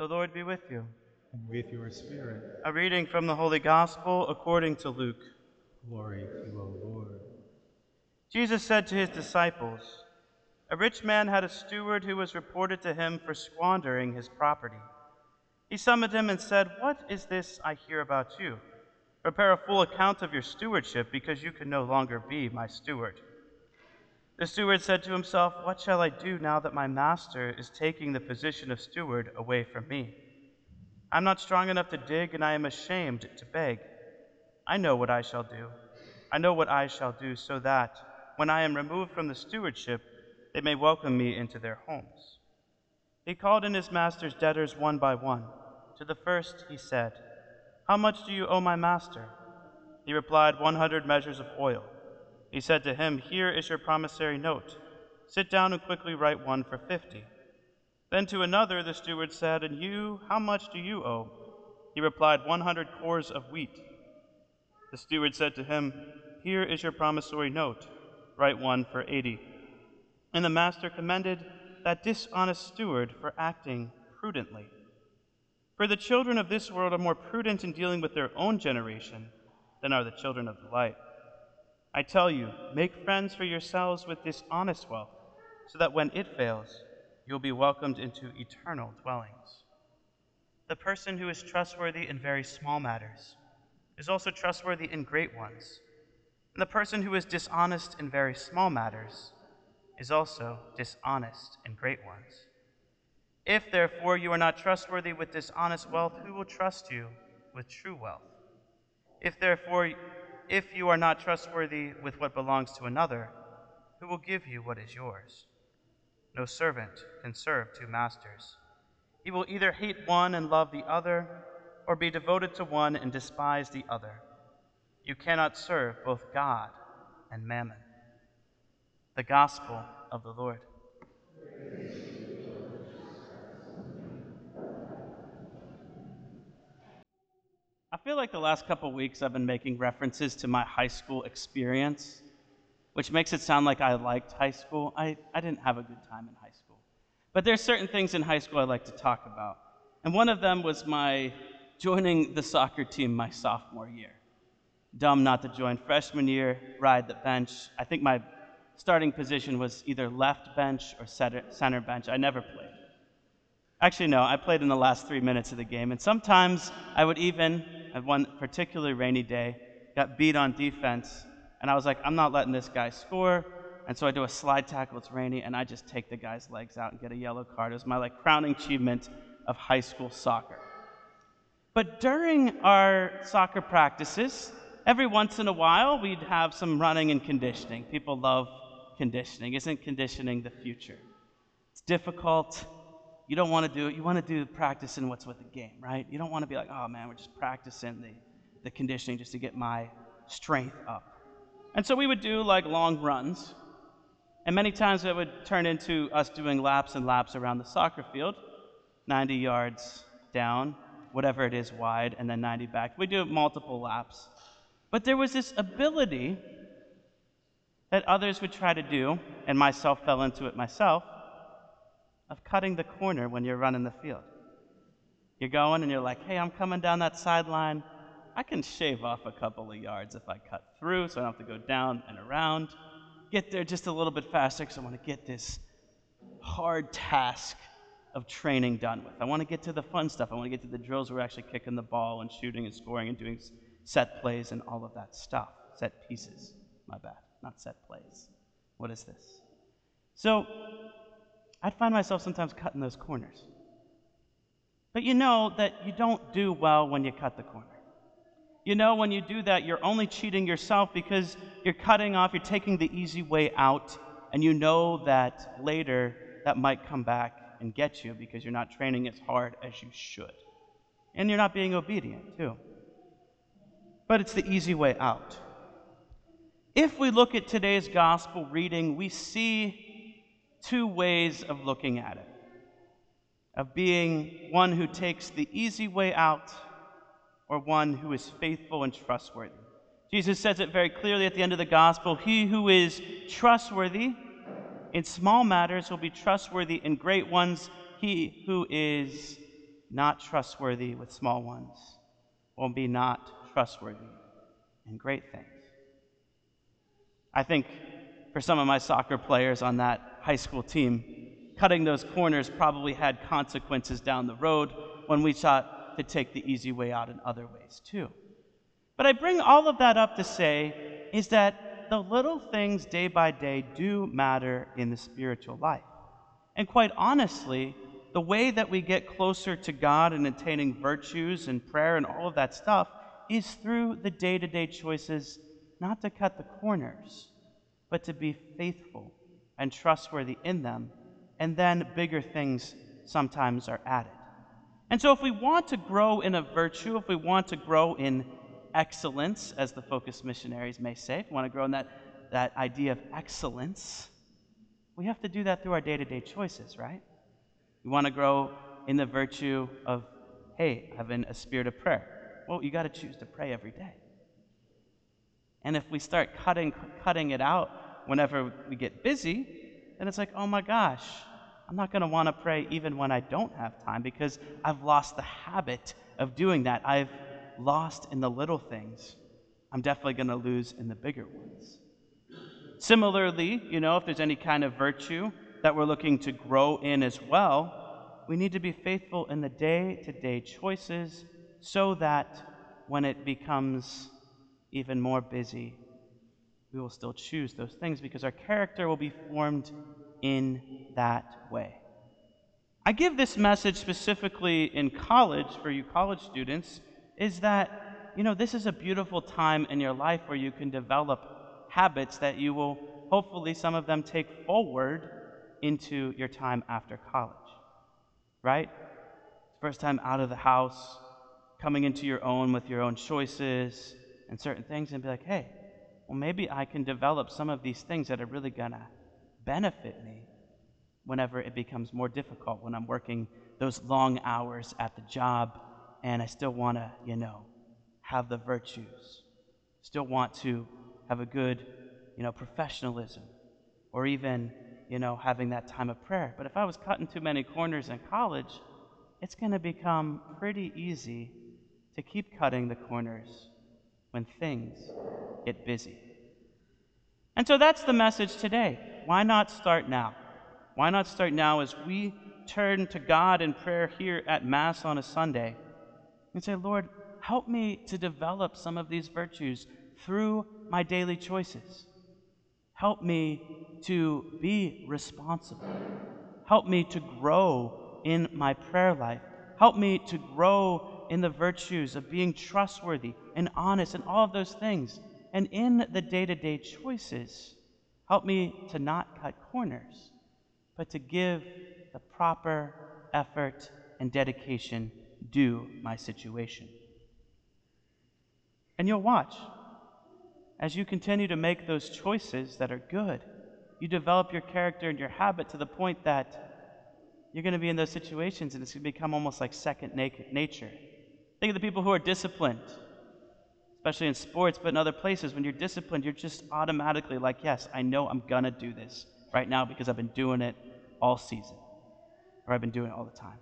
The Lord be with you. and with your spirit. A reading from the Holy Gospel according to Luke. Glory to you, O Lord. Jesus said to his disciples, A rich man had a steward who was reported to him for squandering his property. He summoned him and said, What is this I hear about you? Prepare a full account of your stewardship, because you can no longer be my steward. The steward said to himself, What shall I do now that my master is taking the position of steward away from me? I'm not strong enough to dig, and I am ashamed to beg. I know what I shall do. I know what I shall do, so that, when I am removed from the stewardship, they may welcome me into their homes. He called in his master's debtors one by one. To the first he said, How much do you owe my master? He replied, One hundred measures of oil. He said to him, Here is your promissory note. Sit down and quickly write one for fifty. Then to another the steward said, And you, how much do you owe? He replied, One hundred kors of wheat. The steward said to him, Here is your promissory note. Write one for eighty. And the master commended that dishonest steward for acting prudently. For the children of this world are more prudent in dealing with their own generation than are the children of the light. I tell you, make friends for yourselves with dishonest wealth, so that when it fails, you will be welcomed into eternal dwellings. The person who is trustworthy in very small matters is also trustworthy in great ones. And the person who is dishonest in very small matters is also dishonest in great ones. If, therefore, you are not trustworthy with dishonest wealth, who will trust you with true wealth? If, therefore, if you are not trustworthy with what belongs to another, who will give you what is yours? No servant can serve two masters. He will either hate one and love the other, or be devoted to one and despise the other. You cannot serve both God and mammon. The Gospel of the Lord. Feel like the last couple weeks I've been making references to my high school experience, which makes it sound like I liked high school. I, I didn't have a good time in high school. But there's certain things in high school I like to talk about. And one of them was my joining the soccer team my sophomore year. Dumb not to join freshman year, ride the bench. I think my starting position was either left bench or center, center bench. I never played. Actually, no, I played in the last three minutes of the game. And sometimes I would even, at one particularly rainy day, got beat on defense. And I was like, I'm not letting this guy score. And so I do a slide tackle, it's rainy, and I just take the guy's legs out and get a yellow card. It was my like crowning achievement of high school soccer. But during our soccer practices, every once in a while, we'd have some running and conditioning. People love conditioning. Isn't conditioning the future? It's difficult. You don't want to do it. You want to do practicing what's with the game, right? You don't want to be like, oh man, we're just practicing the, the conditioning just to get my strength up. And so we would do like long runs. And many times it would turn into us doing laps and laps around the soccer field, 90 yards down, whatever it is wide, and then 90 back. We do multiple laps. But there was this ability that others would try to do, and myself fell into it myself, of cutting the corner when you're running the field. You're going and you're like, hey, I'm coming down that sideline. I can shave off a couple of yards if I cut through, so I don't have to go down and around. Get there just a little bit faster because I want to get this hard task of training done with. I want to get to the fun stuff. I want to get to the drills where we're actually kicking the ball and shooting and scoring and doing set plays and all of that stuff. Set pieces. My bad. Not set plays. What is this? So I'd find myself sometimes cutting those corners. But you know that you don't do well when you cut the corner. You know, when you do that, you're only cheating yourself because you're cutting off, you're taking the easy way out, and you know that later that might come back and get you because you're not training as hard as you should. And you're not being obedient, too. But it's the easy way out. If we look at today's gospel reading, we see two ways of looking at it of being one who takes the easy way out or one who is faithful and trustworthy. Jesus says it very clearly at the end of the gospel He who is trustworthy in small matters will be trustworthy in great ones. He who is not trustworthy with small ones, will be not trustworthy in great things. I think for some of my soccer players on that high school team, cutting those corners probably had consequences down the road when we sought to take the easy way out in other ways too. But I bring all of that up to say is that the little things day by day do matter in the spiritual life. And quite honestly, the way that we get closer to God and attaining virtues and prayer and all of that stuff is through the day to day choices not to cut the corners, but to be faithful and trustworthy in them. And then bigger things sometimes are added. And so, if we want to grow in a virtue, if we want to grow in excellence, as the FOCUS missionaries may say, if we want to grow in that, that idea of excellence, we have to do that through our day to day choices, right? We want to grow in the virtue of, hey, having a spirit of prayer. Well, you got to choose to pray every day. And if we start cutting, cutting it out whenever we get busy, then it's like, oh my gosh, I'm not going to want to pray even when I don't have time because I've lost the habit of doing that. I've lost in the little things. I'm definitely going to lose in the bigger ones. Similarly, you know, if there's any kind of virtue that we're looking to grow in as well, we need to be faithful in the day to day choices so that when it becomes even more busy, we will still choose those things because our character will be formed in that way. I give this message specifically in college for you college students is that you know this is a beautiful time in your life where you can develop habits that you will hopefully some of them take forward into your time after college. Right? First time out of the house, coming into your own with your own choices, and certain things and be like, hey, well, maybe I can develop some of these things that are really going to benefit me whenever it becomes more difficult, when I'm working those long hours at the job and I still want to, you know, have the virtues, still want to have a good, you know, professionalism, or even, you know, having that time of prayer. But if I was cutting too many corners in college, it's going to become pretty easy to keep cutting the corners when things get busy. And so that's the message today. Why not start now? Why not start now as we turn to God in prayer here at Mass on a Sunday and say, Lord, help me to develop some of these virtues through my daily choices. Help me to be responsible. Help me to grow in my prayer life. Help me to grow in the virtues of being trustworthy and honest and all of those things. And in the day to day choices, help me to not cut corners, but to give the proper effort and dedication due my situation. And you'll watch as you continue to make those choices that are good. You develop your character and your habit to the point that you're going to be in those situations and it's going to become almost like second nature. Think of the people who are disciplined, especially in sports, but in other places. When you're disciplined, you're just automatically like, yes, I know I'm going to do this right now because I've been doing it all season, or I've been doing it all the time.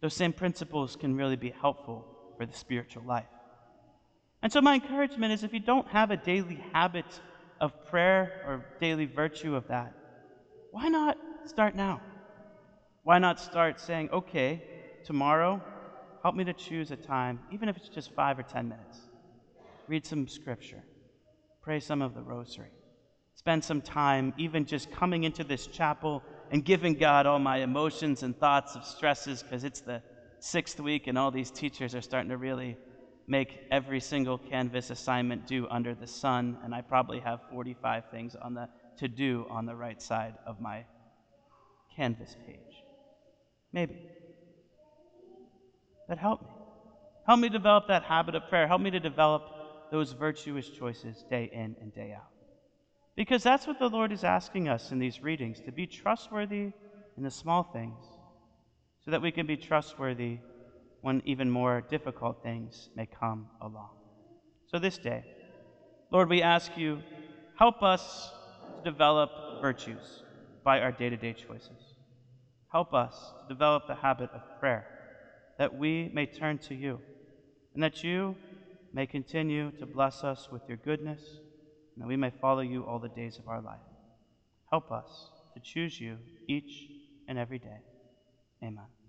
Those same principles can really be helpful for the spiritual life. And so, my encouragement is if you don't have a daily habit of prayer or daily virtue of that, why not start now? Why not start saying, okay, tomorrow Help me to choose a time, even if it's just five or ten minutes. Read some scripture, pray some of the rosary, spend some time even just coming into this chapel and giving God all my emotions and thoughts of stresses because it's the sixth week and all these teachers are starting to really make every single Canvas assignment due under the sun, and I probably have 45 things on the to do on the right side of my Canvas page. Maybe. But help me. Help me develop that habit of prayer. Help me to develop those virtuous choices day in and day out. Because that's what the Lord is asking us in these readings to be trustworthy in the small things, so that we can be trustworthy when even more difficult things may come along. So this day, Lord, we ask you, help us to develop virtues by our day to day choices. Help us to develop the habit of prayer that we may turn to you, and that you may continue to bless us with your goodness, and that we may follow you all the days of our life. Help us to choose you each and every day. Amen.